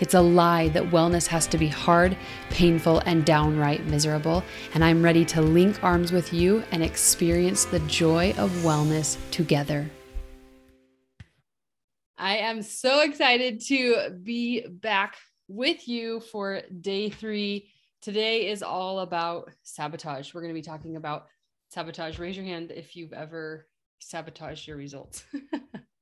It's a lie that wellness has to be hard, painful, and downright miserable. And I'm ready to link arms with you and experience the joy of wellness together. I am so excited to be back with you for day three. Today is all about sabotage. We're going to be talking about sabotage. Raise your hand if you've ever sabotaged your results.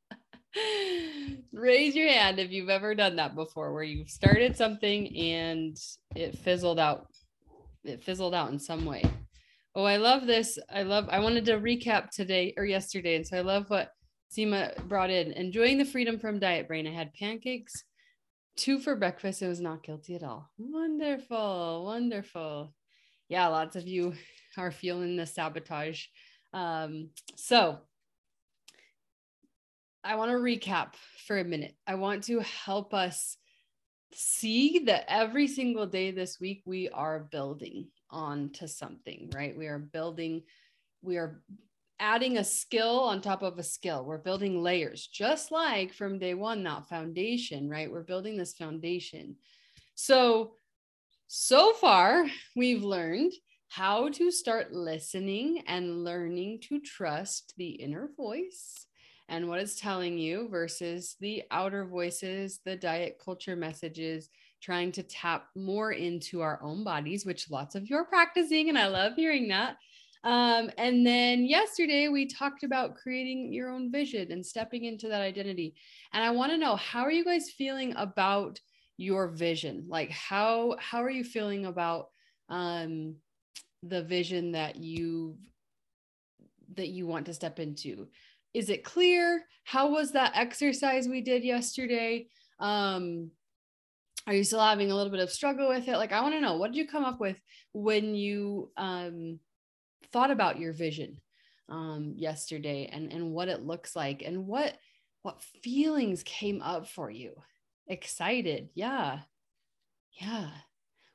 Raise your hand if you've ever done that before, where you've started something and it fizzled out. It fizzled out in some way. Oh, I love this. I love, I wanted to recap today or yesterday. And so I love what Seema brought in. Enjoying the freedom from diet brain. I had pancakes, two for breakfast. It was not guilty at all. Wonderful. Wonderful. Yeah, lots of you are feeling the sabotage. Um, so I want to recap for a minute. I want to help us see that every single day this week we are building on to something, right? We are building, we are adding a skill on top of a skill. We're building layers, just like from day one, that foundation, right? We're building this foundation. So, so far, we've learned how to start listening and learning to trust the inner voice and what it's telling you versus the outer voices, the diet culture messages, trying to tap more into our own bodies, which lots of you are practicing. And I love hearing that. Um, and then yesterday we talked about creating your own vision and stepping into that identity. And I want to know how are you guys feeling about your vision? Like how how are you feeling about um, the vision that you that you want to step into? Is it clear? How was that exercise we did yesterday? Um are you still having a little bit of struggle with it? Like i want to know what did you come up with when you um thought about your vision um yesterday and and what it looks like and what what feelings came up for you? Excited yeah. Yeah.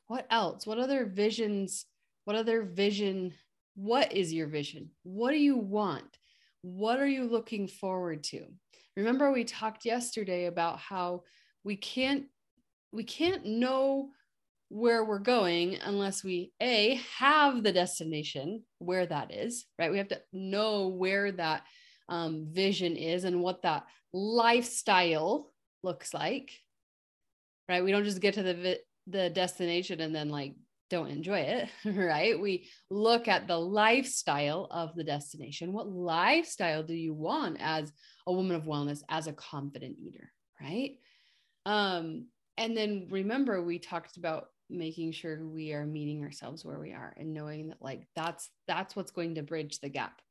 What else? What other visions what other vision what is your vision? What do you want what are you looking forward to? Remember we talked yesterday about how we can't we can't know where we're going unless we a have the destination where that is right we have to know where that um, vision is and what that lifestyle looks like right we don't just get to the the destination and then like don't enjoy it, right? We look at the lifestyle of the destination. What lifestyle do you want as a woman of wellness, as a confident eater, right? Um, and then remember, we talked about making sure we are meeting ourselves where we are and knowing that like that's that's what's going to bridge the gap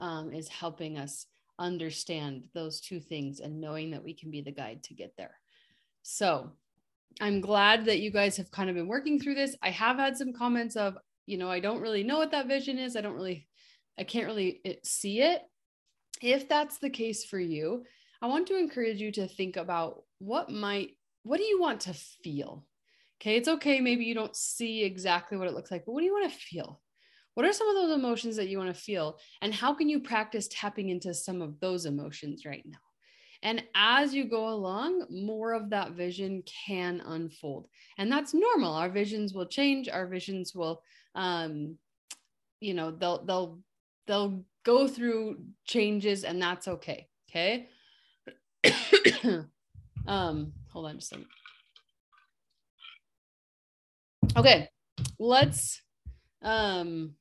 um, is helping us understand those two things and knowing that we can be the guide to get there so I'm glad that you guys have kind of been working through this. I have had some comments of, you know, I don't really know what that vision is. I don't really, I can't really eh, see it. If that's the case for you, I want to encourage you to think about what might, what do you want to feel? Okay. It's okay. Maybe you don't see exactly what it looks like, but what do you want to feel? what are some of those emotions that you want to feel and how can you practice tapping into some of those emotions right now and as you go along more of that vision can unfold. And that's normal. Our visions will change. Our visions will um you know they'll they'll they'll go through changes and that's okay okay? Um hold on just a second okay let's um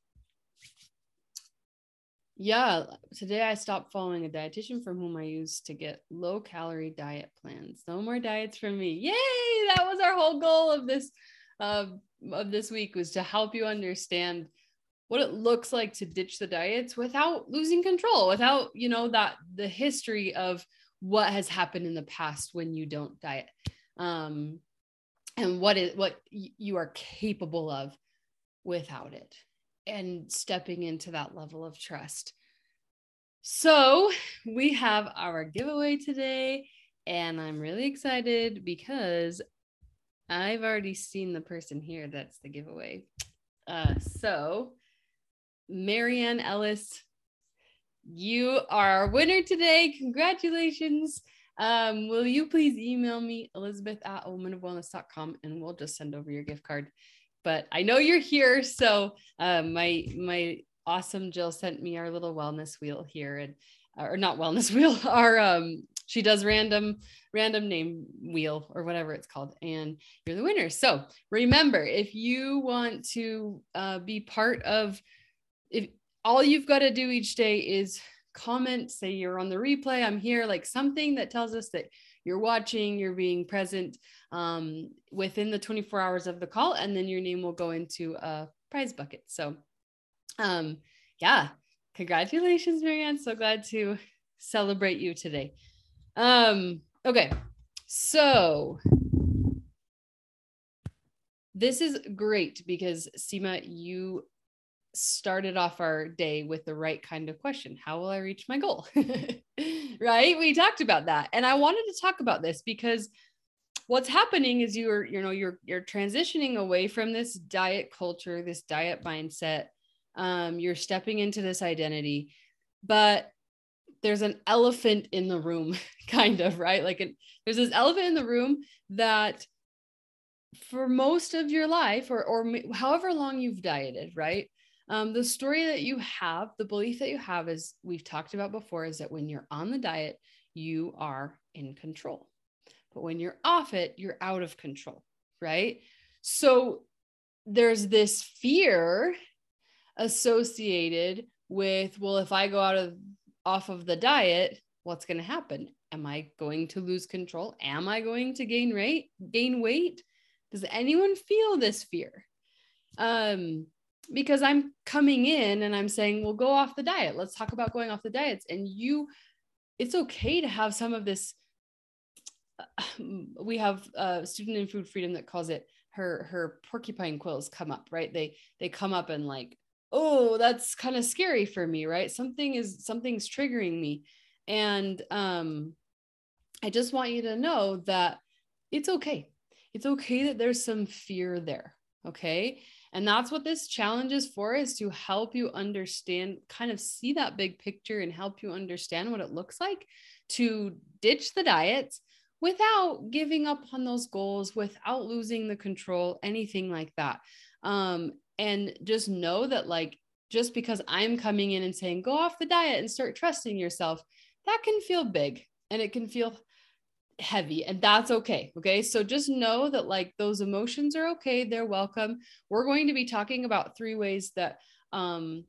yeah today i stopped following a dietitian from whom i used to get low calorie diet plans. No more diets for me. Yay! That was our whole goal of this uh, of this week was to help you understand what it looks like to ditch the diets without losing control without you know that the history of what has happened in the past when you don't diet um and what is what you are capable of without it and stepping into that level of trust. So we have our giveaway today and i'm really excited because i've already seen the person here that's the giveaway. Uh, so marianne ellis you are our winner today. Congratulations. Um, will you please email me, Elizabeth at womanofwellness.com, and we'll just send over your gift card. But I know you're here. So um, my my awesome Jill sent me our little wellness wheel here and or not wellness wheel, our um she does random random name wheel or whatever it's called and you're the winner so remember if you want to uh, be part of if all you've got to do each day is comment, say you're on the replay, I'm here, like something that tells us that you're watching, you're being present um, within the 24 hours of the call, and then your name will go into a prize bucket. So, um, yeah, congratulations, Marianne. So glad to celebrate you today. Um, okay, so this is great because Seema, you started off our day with the right kind of question How will I reach my goal? right? We talked about that. And I wanted to talk about this because what's happening is you're you know you're you're transitioning away from this diet culture this diet mindset. Um, you're stepping into this identity but there's an elephant in the room kind of right? Like it, there's this elephant in the room that for most of your life or or however long you've dieted right? Um, the story that you have, the belief that you have, is we've talked about before, is that when you're on the diet, you are in control. But when you're off it, you're out of control, right? So there's this fear associated with, well, if I go out of off of the diet, what's going to happen? Am I going to lose control? Am I going to gain weight? Gain weight? Does anyone feel this fear? Um, because I'm coming in and I'm saying, well, go off the diet. Let's talk about going off the diets. And you, it's okay to have some of this. We have a student in food freedom that calls it her her porcupine quills come up, right? They they come up and like, oh, that's kind of scary for me, right? Something is something's triggering me. And um, I just want you to know that it's okay. It's okay that there's some fear there. Okay. And that's what this challenge is for is to help you understand, kind of see that big picture and help you understand what it looks like to ditch the diets without giving up on those goals, without losing the control, anything like that. Um, and just know that, like, just because I'm coming in and saying, go off the diet and start trusting yourself, that can feel big and it can feel heavy and that's okay okay? So just know that like those emotions are okay they're welcome. We're going to be talking about three ways that um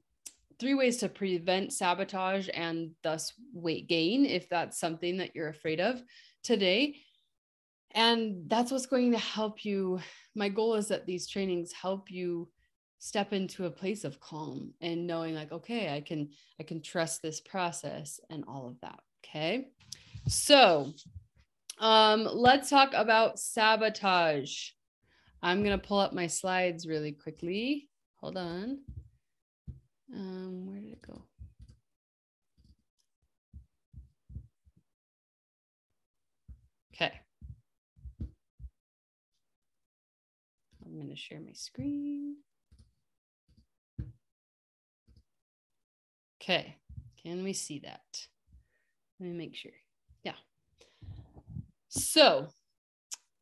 three ways to prevent sabotage and thus weight gain if that's something that you're afraid of today and that's what's going to help you my goal is that these trainings help you step into a place of calm and knowing like okay i can i can trust this process and all of that okay so um, let's talk about sabotage. I'm going to pull up my slides really quickly. Hold on. Um, where did it go? Okay. I'm going to share my screen. Okay. Can we see that? Let me make sure. Yeah. So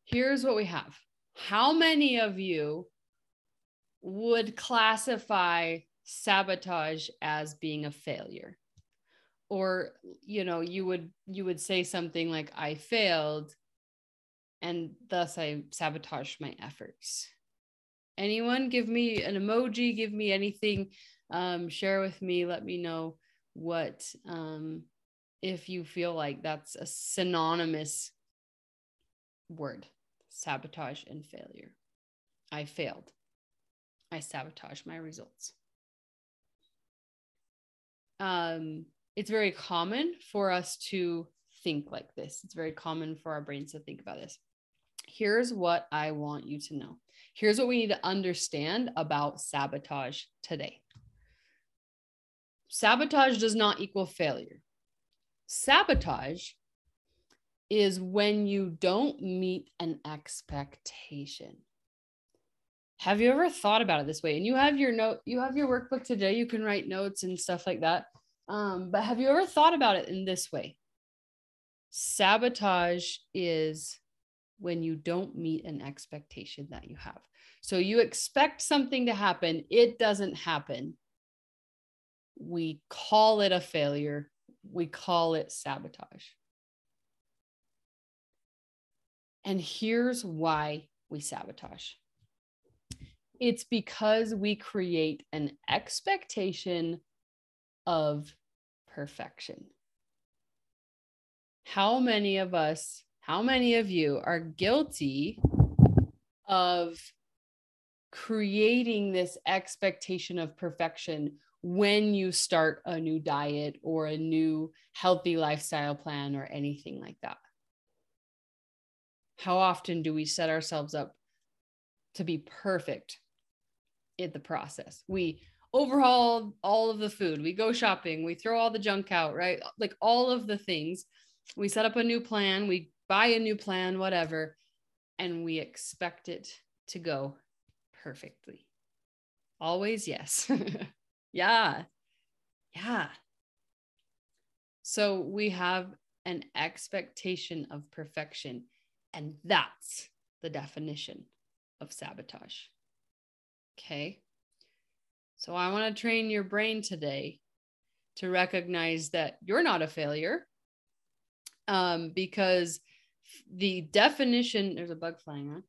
here's what we have. How many of you would classify sabotage as being a failure? Or, you know, you would you would say something like I failed and thus I sabotaged my efforts. Anyone give me an emoji, give me anything, um, share with me, let me know what um, if you feel like that's a synonymous word sabotage and failure. I failed. I sabotaged my results. Um, it's very common for us to think like this. It's very common for our brains to think about this. Here's what I want you to know. Here's what we need to understand about sabotage today. Sabotage does not equal failure. Sabotage is when you don't meet an expectation. Have you ever thought about it this way? And you have your note, you have your workbook today, you can write notes and stuff like that. Um, but have you ever thought about it in this way? Sabotage is when you don't meet an expectation that you have. So you expect something to happen, it doesn't happen. We call it a failure, we call it sabotage. And here's why we sabotage it's because we create an expectation of perfection. How many of us, how many of you are guilty of creating this expectation of perfection when you start a new diet or a new healthy lifestyle plan or anything like that? How often do we set ourselves up to be perfect in the process? We overhaul all of the food, we go shopping, we throw all the junk out, right? Like all of the things. We set up a new plan, we buy a new plan, whatever, and we expect it to go perfectly. Always yes. Yeah. Yeah. So we have an expectation of perfection, and that's the definition of sabotage. Okay. So I want to train your brain today to recognize that you're not a failure um, because the definition, there's a bug flying on.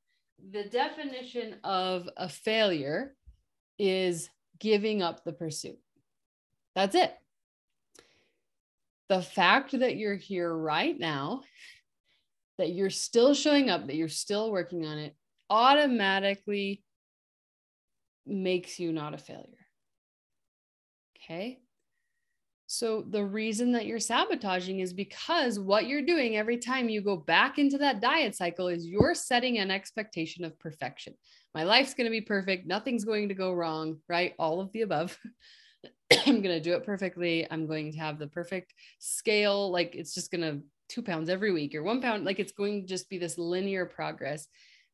The definition of a failure is giving up the pursuit. That's it. The fact that you're here right now, that you're still showing up, that you're still working on it, automatically makes you not a failure. Okay. So the reason that you're sabotaging is because what you're doing every time you go back into that diet cycle is you're setting an expectation of perfection. My life's going to be perfect. Nothing's going to go wrong, right? All of the above. I'm going to do it perfectly. I'm going to have the perfect scale. Like it's just going to two pounds every week or one pound. Like it's going to just be this linear progress.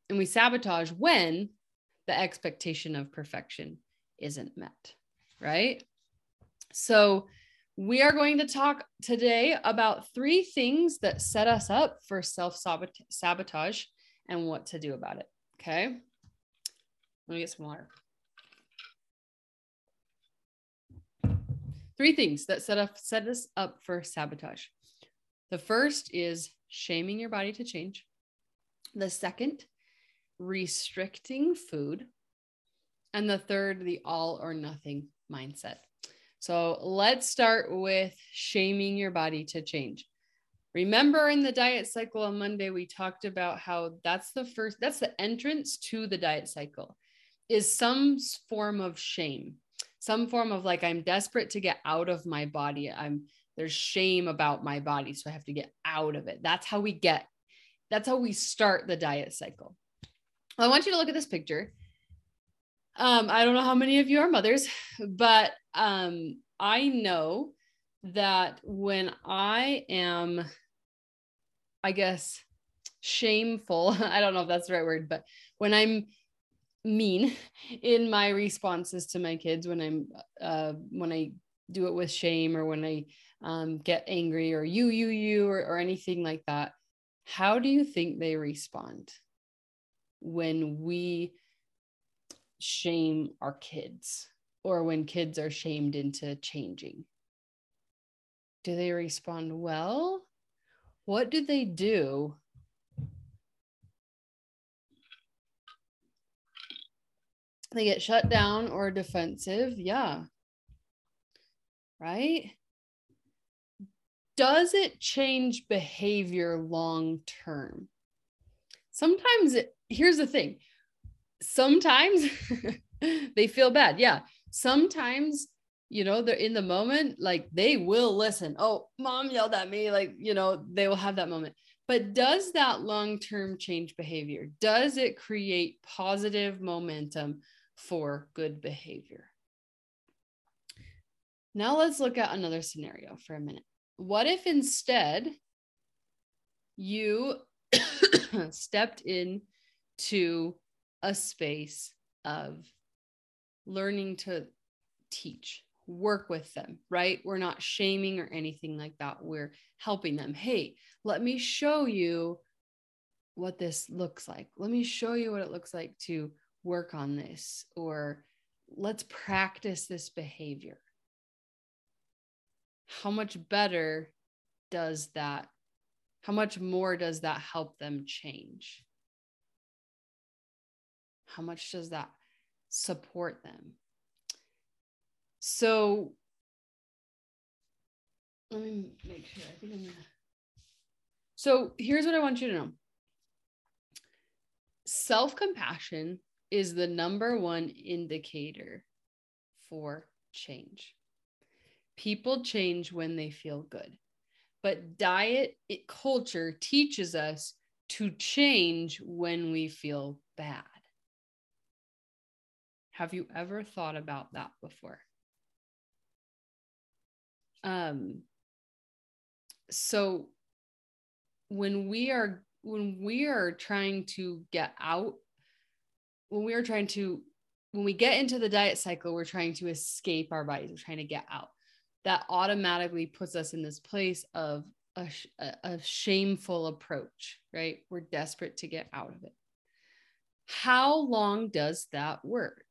And we sabotage when the expectation of perfection isn't met, right? So, we are going to talk today about three things that set us up for self sabotage and what to do about it. Okay. Let me get some water. Three things that set up set us up for sabotage. The first is shaming your body to change. The second, restricting food. And the third, the all or nothing mindset. So let's start with shaming your body to change. Remember in the diet cycle on Monday, we talked about how that's the first, that's the entrance to the diet cycle is some form of shame, some form of like, I'm desperate to get out of my body. I'm, there's shame about my body. So I have to get out of it. That's how we get, that's how we start the diet cycle. I want you to look at this picture. Um, I don't know how many of you are mothers, but um, I know that when I am, I guess, shameful, I don't know if that's the right word, but when I'm mean in my responses to my kids, when I'm, uh, when I do it with shame or when I um, get angry or you, you, you, or, or anything like that, how do you think they respond when we shame our kids or when kids are shamed into changing? Do they respond well? What do they do? They get shut down or defensive. Yeah. Right? Does it change behavior long term? Sometimes, it, here's the thing sometimes they feel bad. Yeah. Sometimes you know they're in the moment like they will listen. Oh mom yelled at me like you know they will have that moment. But does that long term change behavior does it create positive momentum for good behavior? Now let's look at another scenario for a minute. What if instead you stepped in to a space of learning to teach work with them, right? We're not shaming or anything like that. We're helping them. Hey, let me show you what this looks like. Let me show you what it looks like to work on this, or let's practice this behavior. How much better does that? How much more does that help them change? How much does that support them? So let me make sure. I think I'm gonna. So here's what I want you to know self compassion is the number one indicator for change. People change when they feel good, but diet it, culture teaches us to change when we feel bad. Have you ever thought about that before? um so when we are when we are trying to get out when we are trying to when we get into the diet cycle we're trying to escape our bodies. We're trying to get out. That automatically puts us in this place of a, a, shameful approach right? We're desperate to get out of it. How long does that work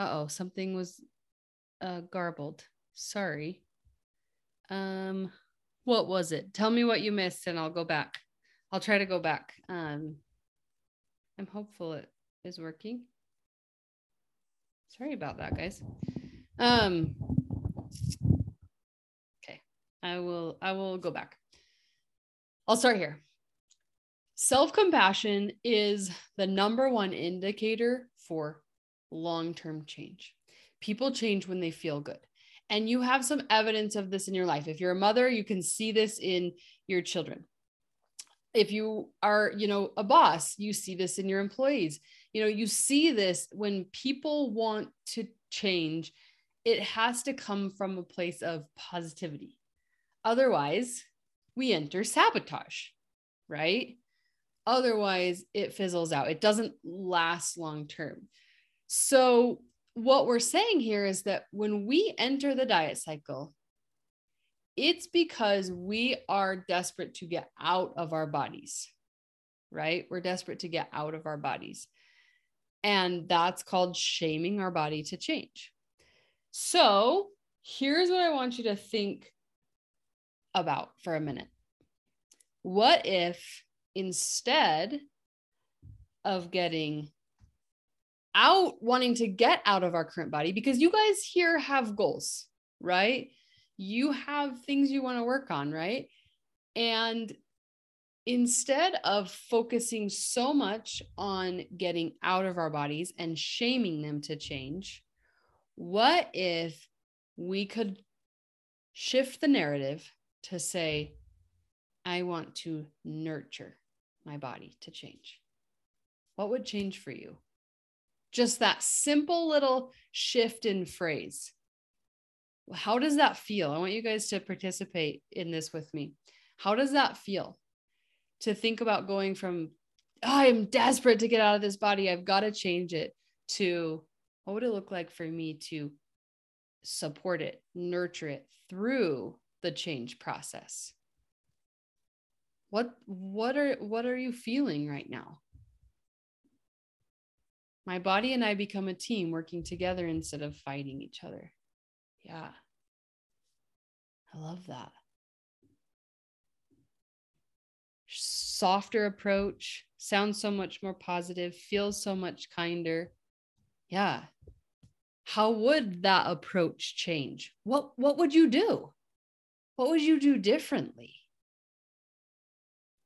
uh-oh something was uh, garbled Sorry. Um, what was it? Tell me what you missed and I'll go back. I'll try to go back. Um, I'm hopeful it is working. Sorry about that, guys. Um, okay, I will. I will go back. I'll start here. Self compassion is the number one indicator for long term change. People change when they feel good and you have some evidence of this in your life. If you're a mother, you can see this in your children. If you are, you know, a boss, you see this in your employees. You know, you see this when people want to change, it has to come from a place of positivity. Otherwise, we enter sabotage, right? Otherwise, it fizzles out. It doesn't last long term. So, what we're saying here is that when we enter the diet cycle, it's because we are desperate to get out of our bodies, right? We're desperate to get out of our bodies. And that's called shaming our body to change. So here's what I want you to think about for a minute. What if instead of getting out wanting to get out of our current body because you guys here have goals, right? You have things you want to work on, right? And instead of focusing so much on getting out of our bodies and shaming them to change, what if we could shift the narrative to say, I want to nurture my body to change? What would change for you? Just that simple little shift in phrase. How does that feel? I want you guys to participate in this with me. How does that feel to think about going from, oh, I'm desperate to get out of this body, I've got to change it, to what would it look like for me to support it, nurture it through the change process. What what are what are you feeling right now? My body and I become a team working together instead of fighting each other. Yeah. I love that. Softer approach, sounds so much more positive, feels so much kinder. Yeah. How would that approach change? What what would you do? What would you do differently?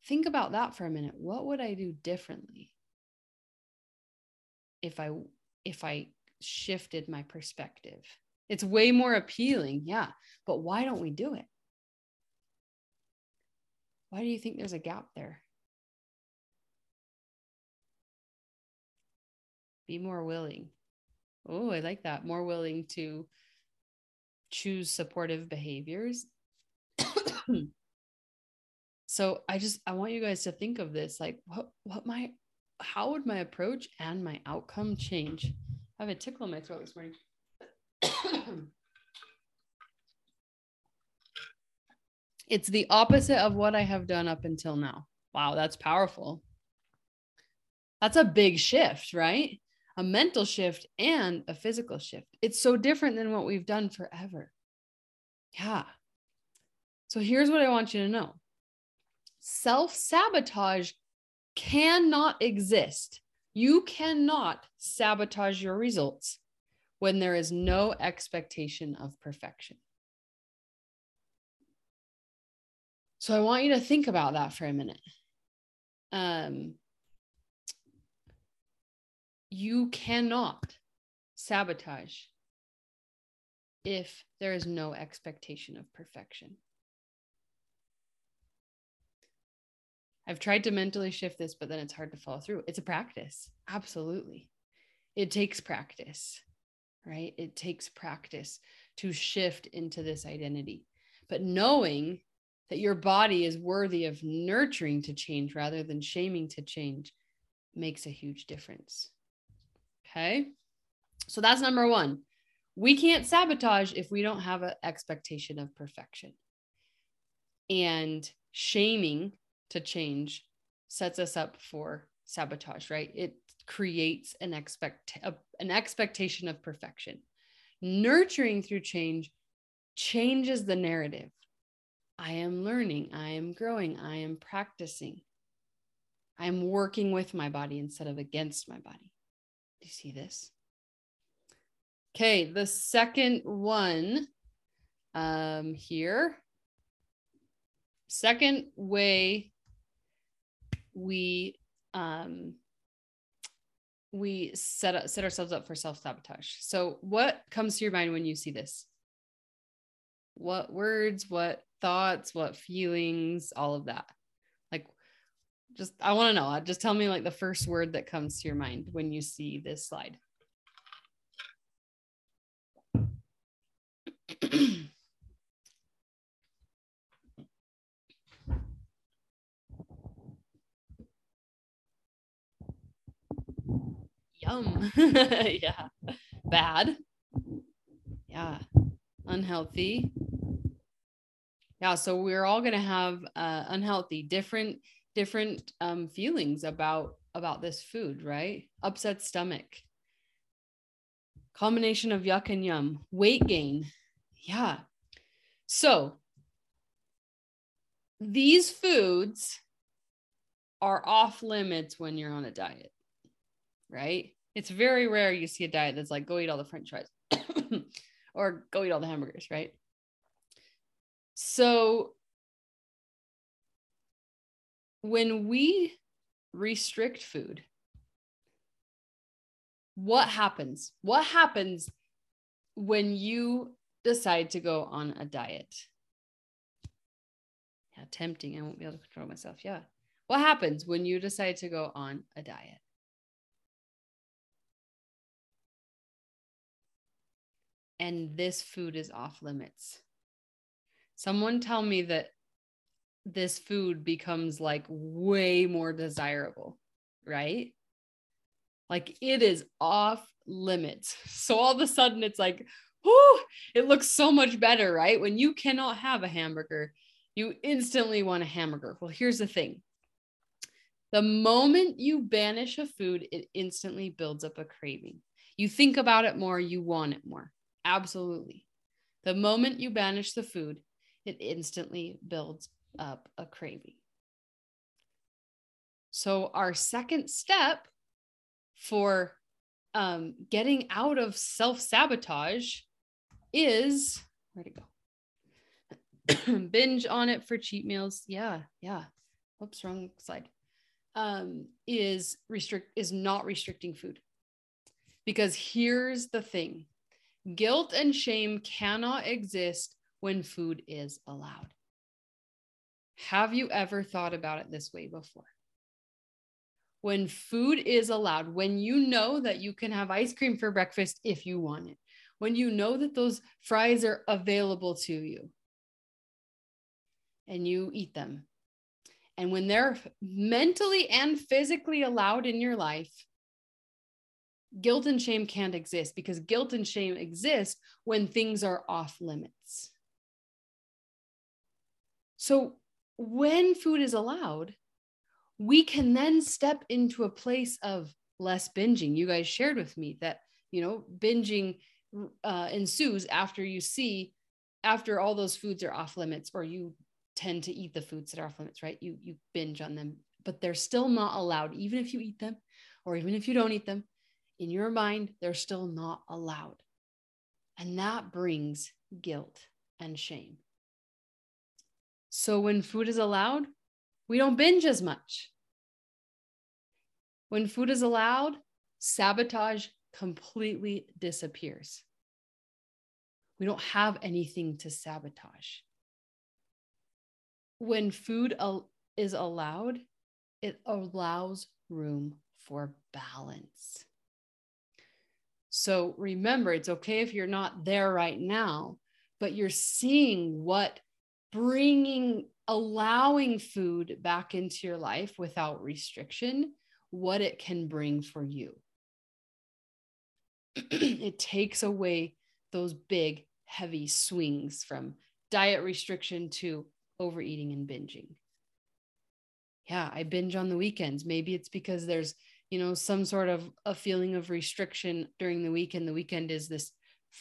Think about that for a minute. What would I do differently if I if I shifted my perspective? It's way more appealing, yeah, but why don't we do it? Why do you think there's a gap there? Be more willing. Oh, I like that. More willing to choose supportive behaviors. so I just I want you guys to think of this like what what my how would my approach and my outcome change? I have a tickle in my throat this morning. it's the opposite of what I have done up until now. Wow, that's powerful. That's a big shift, right? a mental shift and a physical shift. It's so different than what we've done forever. Yeah. So here's what I want you to know self sabotage cannot exist. You cannot sabotage your results when there is no expectation of perfection. So I want you to think about that for a minute. Um, you cannot sabotage if there is no expectation of perfection. I've tried to mentally shift this, but then it's hard to follow through. It's a practice. Absolutely. It takes practice, right? It takes practice to shift into this identity. But knowing that your body is worthy of nurturing to change rather than shaming to change makes a huge difference. Okay. So that's number one. We can't sabotage if we don't have an expectation of perfection. And shaming to change sets us up for sabotage, right? It creates an expect an expectation of perfection. Nurturing through change changes the narrative. I am learning, I am growing, I am practicing. I am working with my body instead of against my body. Do you see this? Okay, the second one um, here. Second way we um, we set up, set ourselves up for self sabotage. So, what comes to your mind when you see this? What words? What thoughts? What feelings? All of that Like, just I want to know. Just tell me like the first word that comes to your mind when you see this slide. Yum. yeah. Bad. Yeah. Unhealthy. Yeah. So we're all going to have uh, unhealthy, different different um, feelings about about this food right upset stomach combination of yuck and yum weight gain yeah so these foods are off limits when you're on a diet right it's very rare you see a diet that's like go eat all the french fries or go eat all the hamburgers right so when we restrict food, what happens? What happens when you decide to go on a diet? Yeah, tempting. I won't be able to control myself. Yeah. What happens when you decide to go on a diet? And this food is off limits. Someone tell me that this food becomes like way more desirable, right? Like it is off limits. So all of a sudden it's like whew, it looks so much better, right? When you cannot have a hamburger, you instantly want a hamburger. Well, here's the thing the moment you banish a food, it instantly builds up a craving. You think about it more, you want it more. Absolutely. The moment you banish the food, it instantly builds up a craving. So, our second step for um, getting out of self sabotage is where to go? Binge on it for cheat meals. Yeah, yeah. Oops, wrong slide. Um, is restrict is not restricting food. Because here's the thing guilt and shame cannot exist when food is allowed. Have you ever thought about it this way before? When food is allowed, when you know that you can have ice cream for breakfast if you want it, when you know that those fries are available to you and you eat them, and when they're mentally and physically allowed in your life, guilt and shame can't exist because guilt and shame exist when things are off limits. So, when food is allowed, we can then step into a place of less binging. You guys shared with me that, you know, binging uh, ensues after you see, after all those foods are off limits, or you tend to eat the foods that are off limits, right? You, you binge on them, but they're still not allowed, even if you eat them, or even if you don't eat them in your mind, they're still not allowed. And that brings guilt and shame. So when food is allowed, we don't binge as much. When food is allowed, sabotage completely disappears. We don't have anything to sabotage. When food is allowed, it allows room for balance. So remember, it's okay if you're not there right now, but you're seeing what bringing, allowing food back into your life without restriction, what it can bring for you. it takes away those big, heavy swings from diet restriction to overeating and binging. Yeah, I binge on the weekends. Maybe it's because there's you know some sort of a feeling of restriction during the week and the weekend is this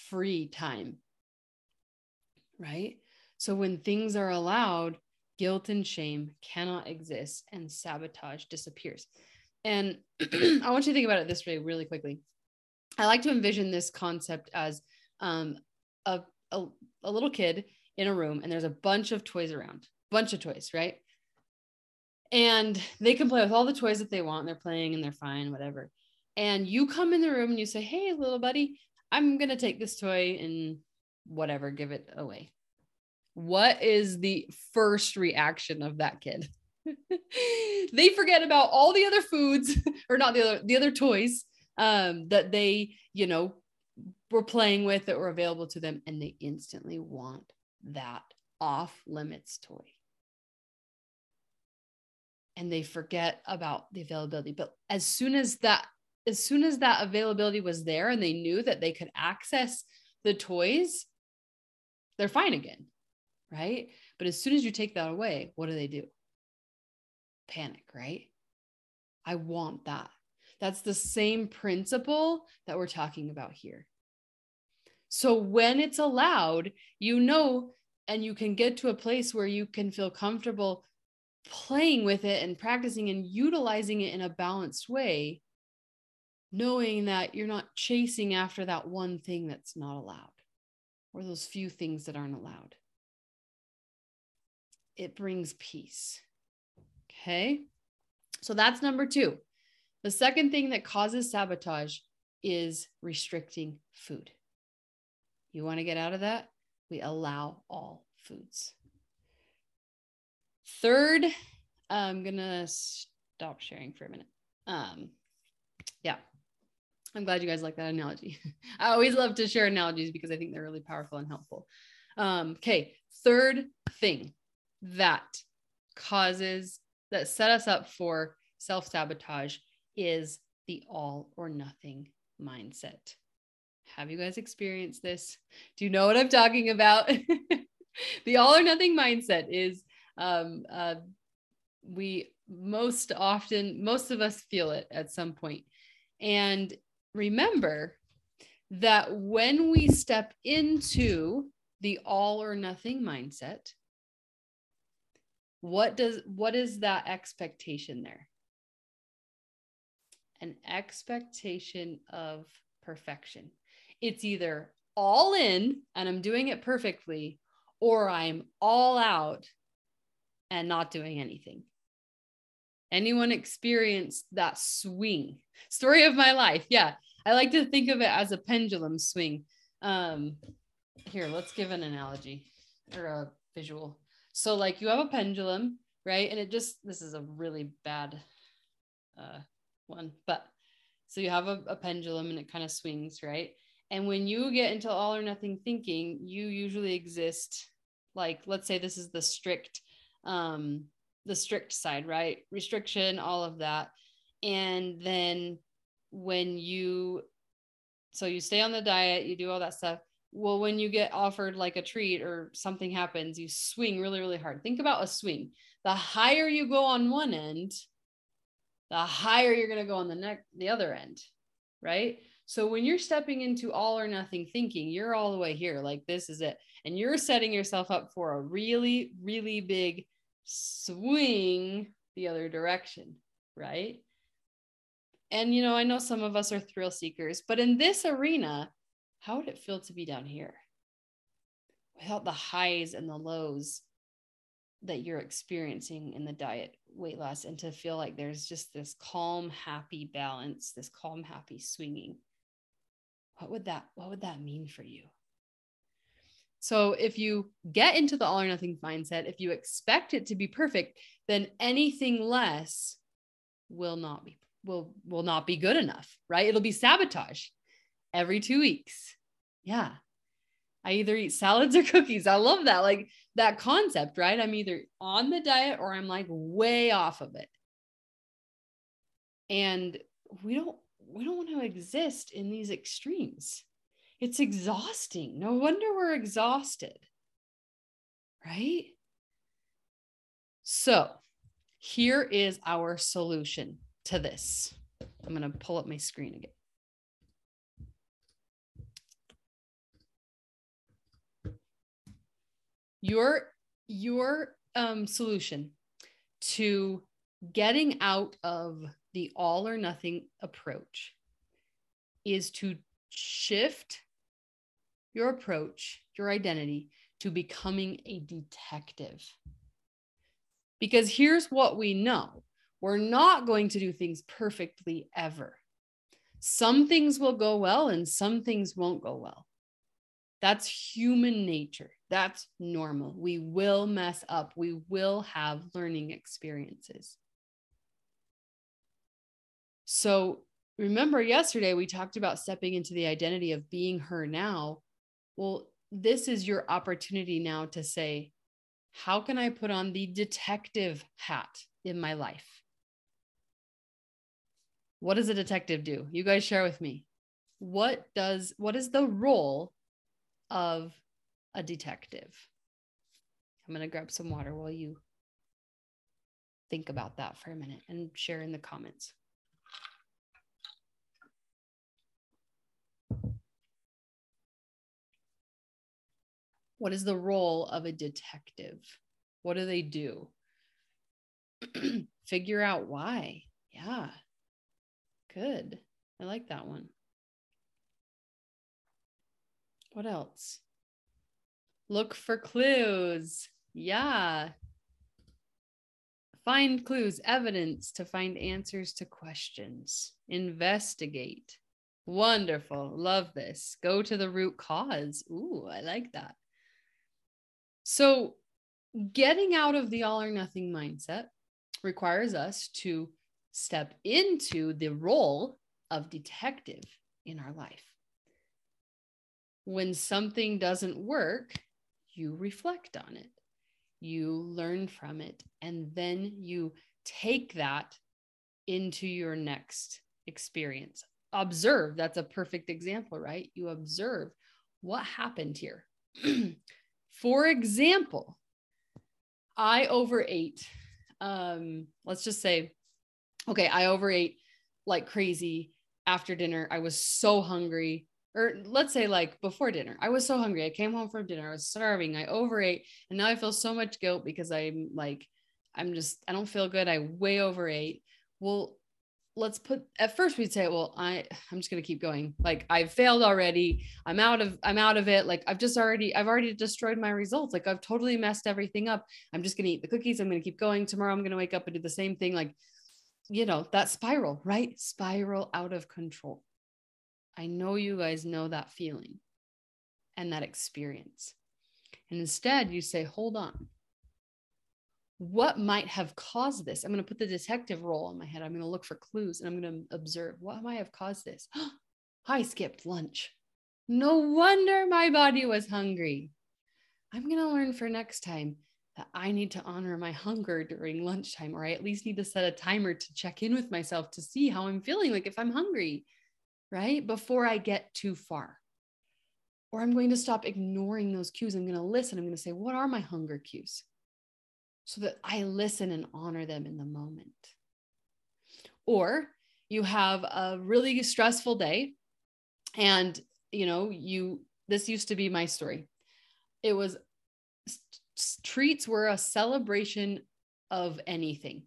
free time right? So when things are allowed guilt and shame cannot exist and sabotage disappears. And i want you to think about it this way really quickly. I like to envision this concept as um, a, a, a little kid in a room and there's a bunch of toys around bunch of toys right and they can play with all the toys that they want. They're playing and they're fine, whatever. And you come in the room and you say, Hey, little buddy, I'm going to take this toy and whatever, give it away. What is the first reaction of that kid? they forget about all the other foods or not the other the other toys um, that they you know were playing with that were available to them and they instantly want that off limits toy and they forget about the availability. But as soon as that, as soon as that availability was there and they knew that they could access the toys, they're fine again. Right. But as soon as you take that away, what do they do? Panic, right? I want that. That's the same principle that we're talking about here. So when it's allowed, you know, and you can get to a place where you can feel comfortable playing with it and practicing and utilizing it in a balanced way, knowing that you're not chasing after that one thing that's not allowed or those few things that aren't allowed. It brings peace. Okay. So that's number two. The second thing that causes sabotage is restricting food. You want to get out of that? We allow all foods. Third, I'm gonna stop sharing for a minute. Um, yeah, I'm glad you guys like that analogy. I always love to share analogies because I think they're really powerful and helpful. Um, okay, third thing that causes that set us up for self sabotage is the all or nothing mindset. Have you guys experienced this? Do you know what I'm talking about? the all or nothing mindset is um, uh, we most often, most of us feel it at some point. And remember that when we step into the all or nothing mindset, what does what is that expectation there? An expectation of perfection. It's either all in and I'm doing it perfectly, or I'm all out and not doing anything. Anyone experienced that swing? Story of my life. Yeah. I like to think of it as a pendulum swing. Um, here, let's give an analogy or a visual. So, like, you have a pendulum, right? And it just, this is a really bad uh, one, but so you have a, a pendulum and it kind of swings, right? And when you get into all or nothing thinking, you usually exist like, let's say this is the strict um, the strict side, right? Restriction, all of that. And then when you, so you stay on the diet, you do all that stuff. Well, when you get offered like a treat or something happens, you swing really, really hard. Think about a swing. The higher you go on one end, the higher you're going to go on the neck, the other end, right? So when you're stepping into all or nothing thinking, you're all the way here, like this is it. And you're setting yourself up for a really, really big swing the other direction, right? And, you know, I know some of us are thrill seekers, but in this arena, how would it feel to be down here without the highs and the lows that you're experiencing in the diet weight loss and to feel like there's just this calm, happy balance, this calm, happy swinging? What would that, what would that mean for you? So if you get into the all or nothing mindset, if you expect it to be perfect, then anything less will not be will will not be good enough, right? It'll be sabotage every 2 weeks. Yeah. I either eat salads or cookies. I love that. Like that concept, right? I'm either on the diet or I'm like way off of it. And we don't we don't want to exist in these extremes. It's exhausting. No wonder we're exhausted. Right? So, here is our solution to this. I'm going to pull up my screen again. Your your um, solution to getting out of the all or nothing approach is to shift your approach, your identity to becoming a detective. Because here's what we know we're not going to do things perfectly ever. Some things will go well and some things won't go well. That's human nature. That's normal. We will mess up. We will have learning experiences. So, remember yesterday we talked about stepping into the identity of being her now well, this is your opportunity now to say, how can I put on the detective hat in my life? What does a detective do? You guys share with me. What does what is the role of a detective? I'm going to grab some water while you think about that for a minute and share in the comments. What is the role of a detective? What do they do? Figure out why. Yeah. Good. I like that one. What else? Look for clues. Yeah. Find clues, evidence to find answers to questions. Investigate. Wonderful. Love this. Go to the root cause. Ooh, I like that. So, getting out of the all or nothing mindset requires us to step into the role of detective in our life. When something doesn't work, you reflect on it, you learn from it, and then you take that into your next experience. observe. That's a perfect example, right? You observe what happened here. For example, I overate. Um, let's just say, okay, I overate like crazy after dinner. I was so hungry. Or let's say, like before dinner, I was so hungry. I came home from dinner. I was starving. I overate. And now I feel so much guilt because I'm like, I'm just, I don't feel good. I way overate. Well, let's put at first we'd say well i i'm just going to keep going. Like i've failed already. I'm out of i'm out of it. Like i've just already i've already destroyed my results. Like i've totally messed everything up. I'm just going to eat the cookies. I'm going to keep going. Tomorrow i'm going to wake up and do the same thing. Like you know that spiral right? Spiral out of control. I know you guys know that feeling and that experience. And instead you say hold on what might have caused this? I'm going to put the detective role in my head. I'm going to look for clues and I'm going to observe what might have caused this. I skipped lunch. No wonder my body was hungry. I'm going to learn for next time that I need to honor my hunger during lunchtime, or I at least need to set a timer to check in with myself to see how I'm feeling, like if I'm hungry, right? Before I get too far. Or I'm going to stop ignoring those cues. I'm going to listen. I'm going to say, what are my hunger cues? So that I listen and honor them in the moment. Or you have a really stressful day and you know you this used to be my story. It was treats were a celebration of anything.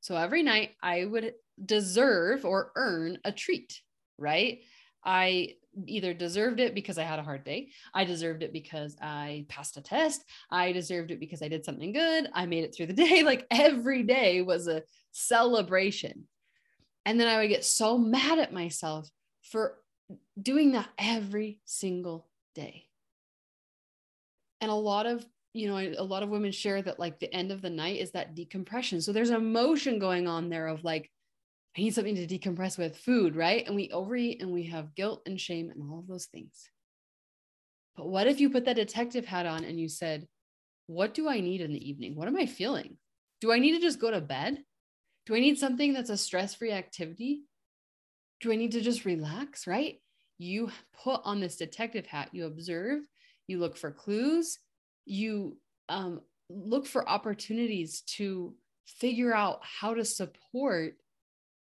So every night I would deserve or earn a treat, right? I either deserved it because I had a hard day. I deserved it because I passed a test. I deserved it because I did something good. I made it through the day. Like every day was a celebration. And then I would get so mad at myself for doing that every single day. And a lot of, you know, a lot of women share that like the end of the night is that decompression. So there's emotion going on there of like, I need something to decompress with food, right? And we overeat and we have guilt and shame and all of those things. But what if you put that detective hat on and you said, What do I need in the evening? What am I feeling? Do I need to just go to bed? Do I need something that's a stress free activity? Do I need to just relax, right? You put on this detective hat, you observe, you look for clues, you um, look for opportunities to figure out how to support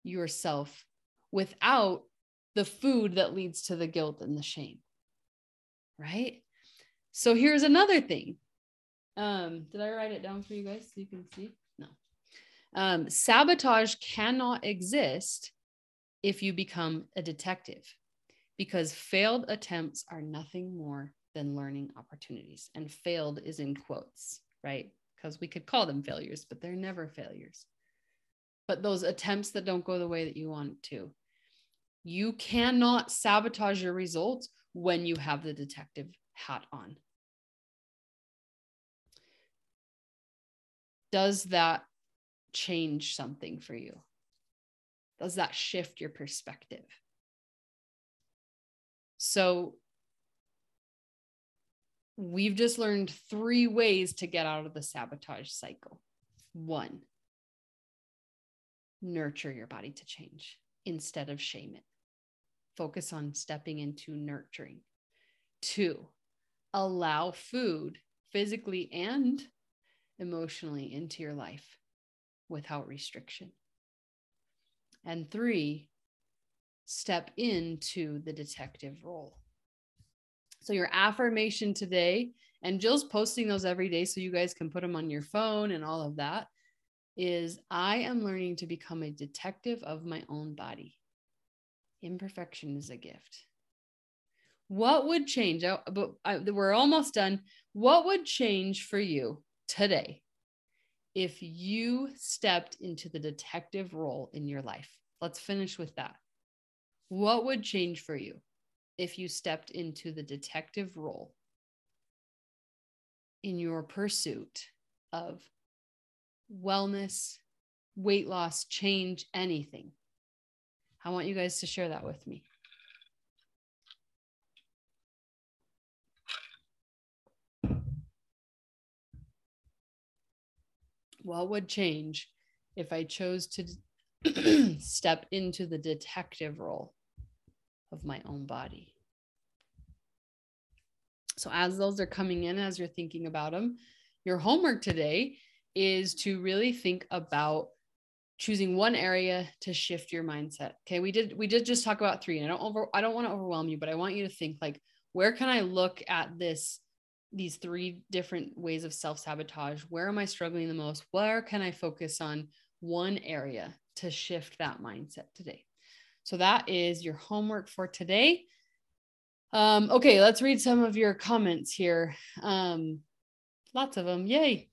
yourself without the food that leads to the guilt and the shame. Right? So here's another thing. Um, did I write it down for you guys so you can see? No. Um, sabotage cannot exist if you become a detective because failed attempts are nothing more than learning opportunities. And failed is in quotes, right? Because we could call them failures, but they're never failures but those attempts that don't go the way that you want to. You cannot sabotage your results when you have the detective hat on. Does that change something for you? Does that shift your perspective? So, we've just learned three ways to get out of the sabotage cycle. One, nurture your body to change instead of shame it. Focus on stepping into nurturing. Two, allow food physically and emotionally into your life without restriction. And three, step into the detective role. So, your affirmation today, and Jill's posting those every day so you guys can put them on your phone and all of that is I am learning to become a detective of my own body. Imperfection is a gift. What would change? I, but I, we're almost done. What would change for you today if you stepped into the detective role in your life? Let's finish with that. What would change for you if you stepped into the detective role in your pursuit of wellness, weight loss, change, anything. I want you guys to share that with me. What would change if I chose to step into the detective role of my own body. So, as those are coming in, as you're thinking about them, your homework today is to really think about choosing one area to shift your mindset. Okay, we did we did just talk about three, and I don't over I don't want to overwhelm you, but I want you to think like, where can I look at this these three different ways of self-sabotage? Where am I struggling the most? Where can I focus on one area to shift that mindset today? So that is your homework for today. Um, okay, let's read some of your comments here. Um, lots of them. Yay.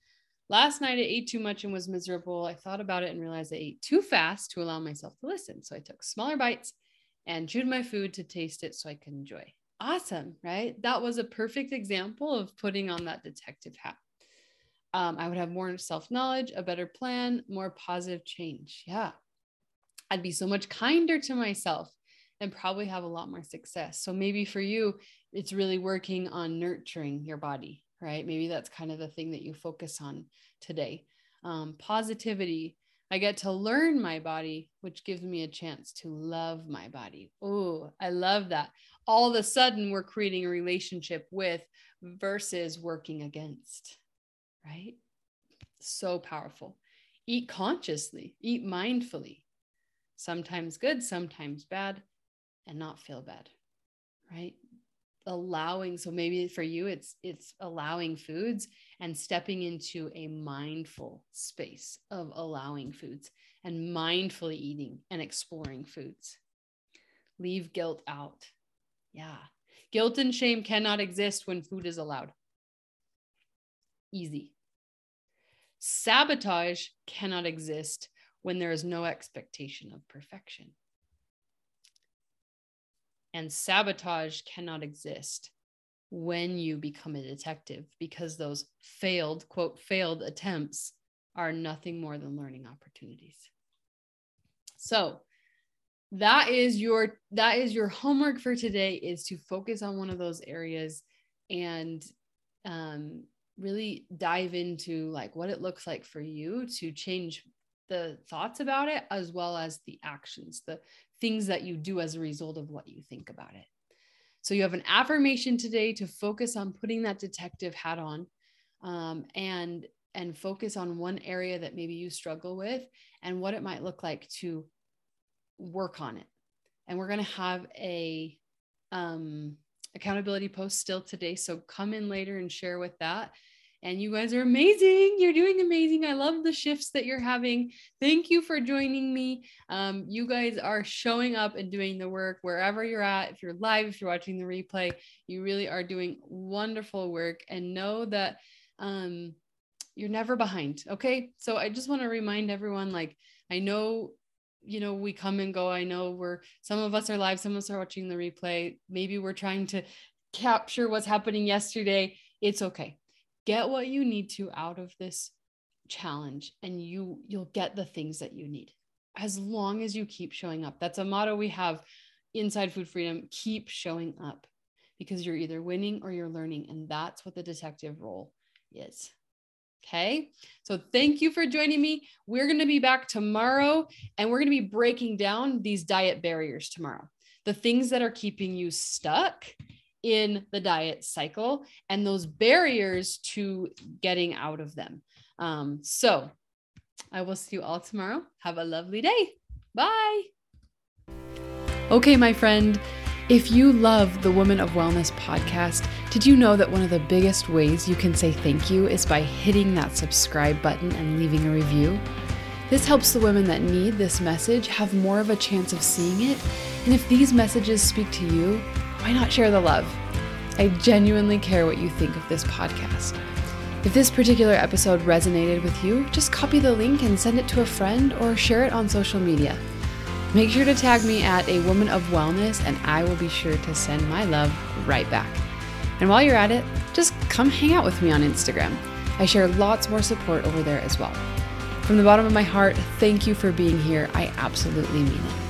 Last night I ate too much and was miserable. I thought about it and realized I ate too fast to allow myself to listen. So I took smaller bites and chewed my food to taste it so I could enjoy. Awesome, right? That was a perfect example of putting on that detective hat. Um, I would have more self knowledge, a better plan, more positive change. Yeah. I'd be so much kinder to myself and probably have a lot more success. So maybe for you, it's really working on nurturing your body, right? Maybe that's kind of the thing that you focus on today. Um, positivity. I get to learn my body, which gives me a chance to love my body. Oh, I love that. All of a sudden, we're creating a relationship with versus working against, right? So powerful. Eat consciously, eat mindfully. Sometimes good, sometimes bad, and not feel bad, right? Allowing so maybe for you it's it's allowing foods and stepping into a mindful space of allowing foods and mindfully eating and exploring foods. Leave guilt out. Yeah. Guilt and shame cannot exist when food is allowed. Easy. Sabotage cannot exist when there is no expectation of perfection and sabotage cannot exist when you become a detective because those failed, quote, failed attempts are nothing more than learning opportunities. So, that is your that is your homework for today is to focus on one of those areas and um, really dive into like what it looks like for you to change the thoughts about it as well as the actions the things that you do as a result of what you think about it. So you have an affirmation today to focus on putting that detective hat on um, and and focus on one area that maybe you struggle with and what it might look like to work on it. And we're going to have a um, accountability post still today. So come in later and share with that and you guys are amazing. You're doing amazing. I love the shifts that you're having. Thank you for joining me. Um, you guys are showing up and doing the work wherever you're at. If you're live, if you're watching the replay, you really are doing wonderful work. And know that um, you're never behind. Okay. So I just want to remind everyone like, I know you know we come and go i know we're some of us are live some of us are watching the replay maybe we're trying to capture what's happening yesterday it's okay get what you need to out of this challenge and you you'll get the things that you need. As long as you keep showing up. That's a motto we have inside food freedom keep showing up because you're either winning or you're learning and that's what the detective role is. Okay? So thank you for joining me. We're going to be back tomorrow and we're going to be breaking down these diet barriers tomorrow. The things that are keeping you stuck in the diet cycle and those barriers to getting out of them. Um, so I will see you all tomorrow. Have a lovely day. Bye. Okay, my friend. If you love the Woman of Wellness podcast, did you know that one of the biggest ways you can say thank you is by hitting that subscribe button and leaving a review? This helps the women that need this message have more of a chance of seeing it. And if these messages speak to you, why not share the love? I genuinely care what you think of this podcast. If this particular episode resonated with you, just copy the link and send it to a friend or share it on social media. Make sure to tag me at a woman of wellness, and I will be sure to send my love right back. And while you're at it, just come hang out with me on Instagram. I share lots more support over there as well. From the bottom of my heart, thank you for being here. I absolutely mean it.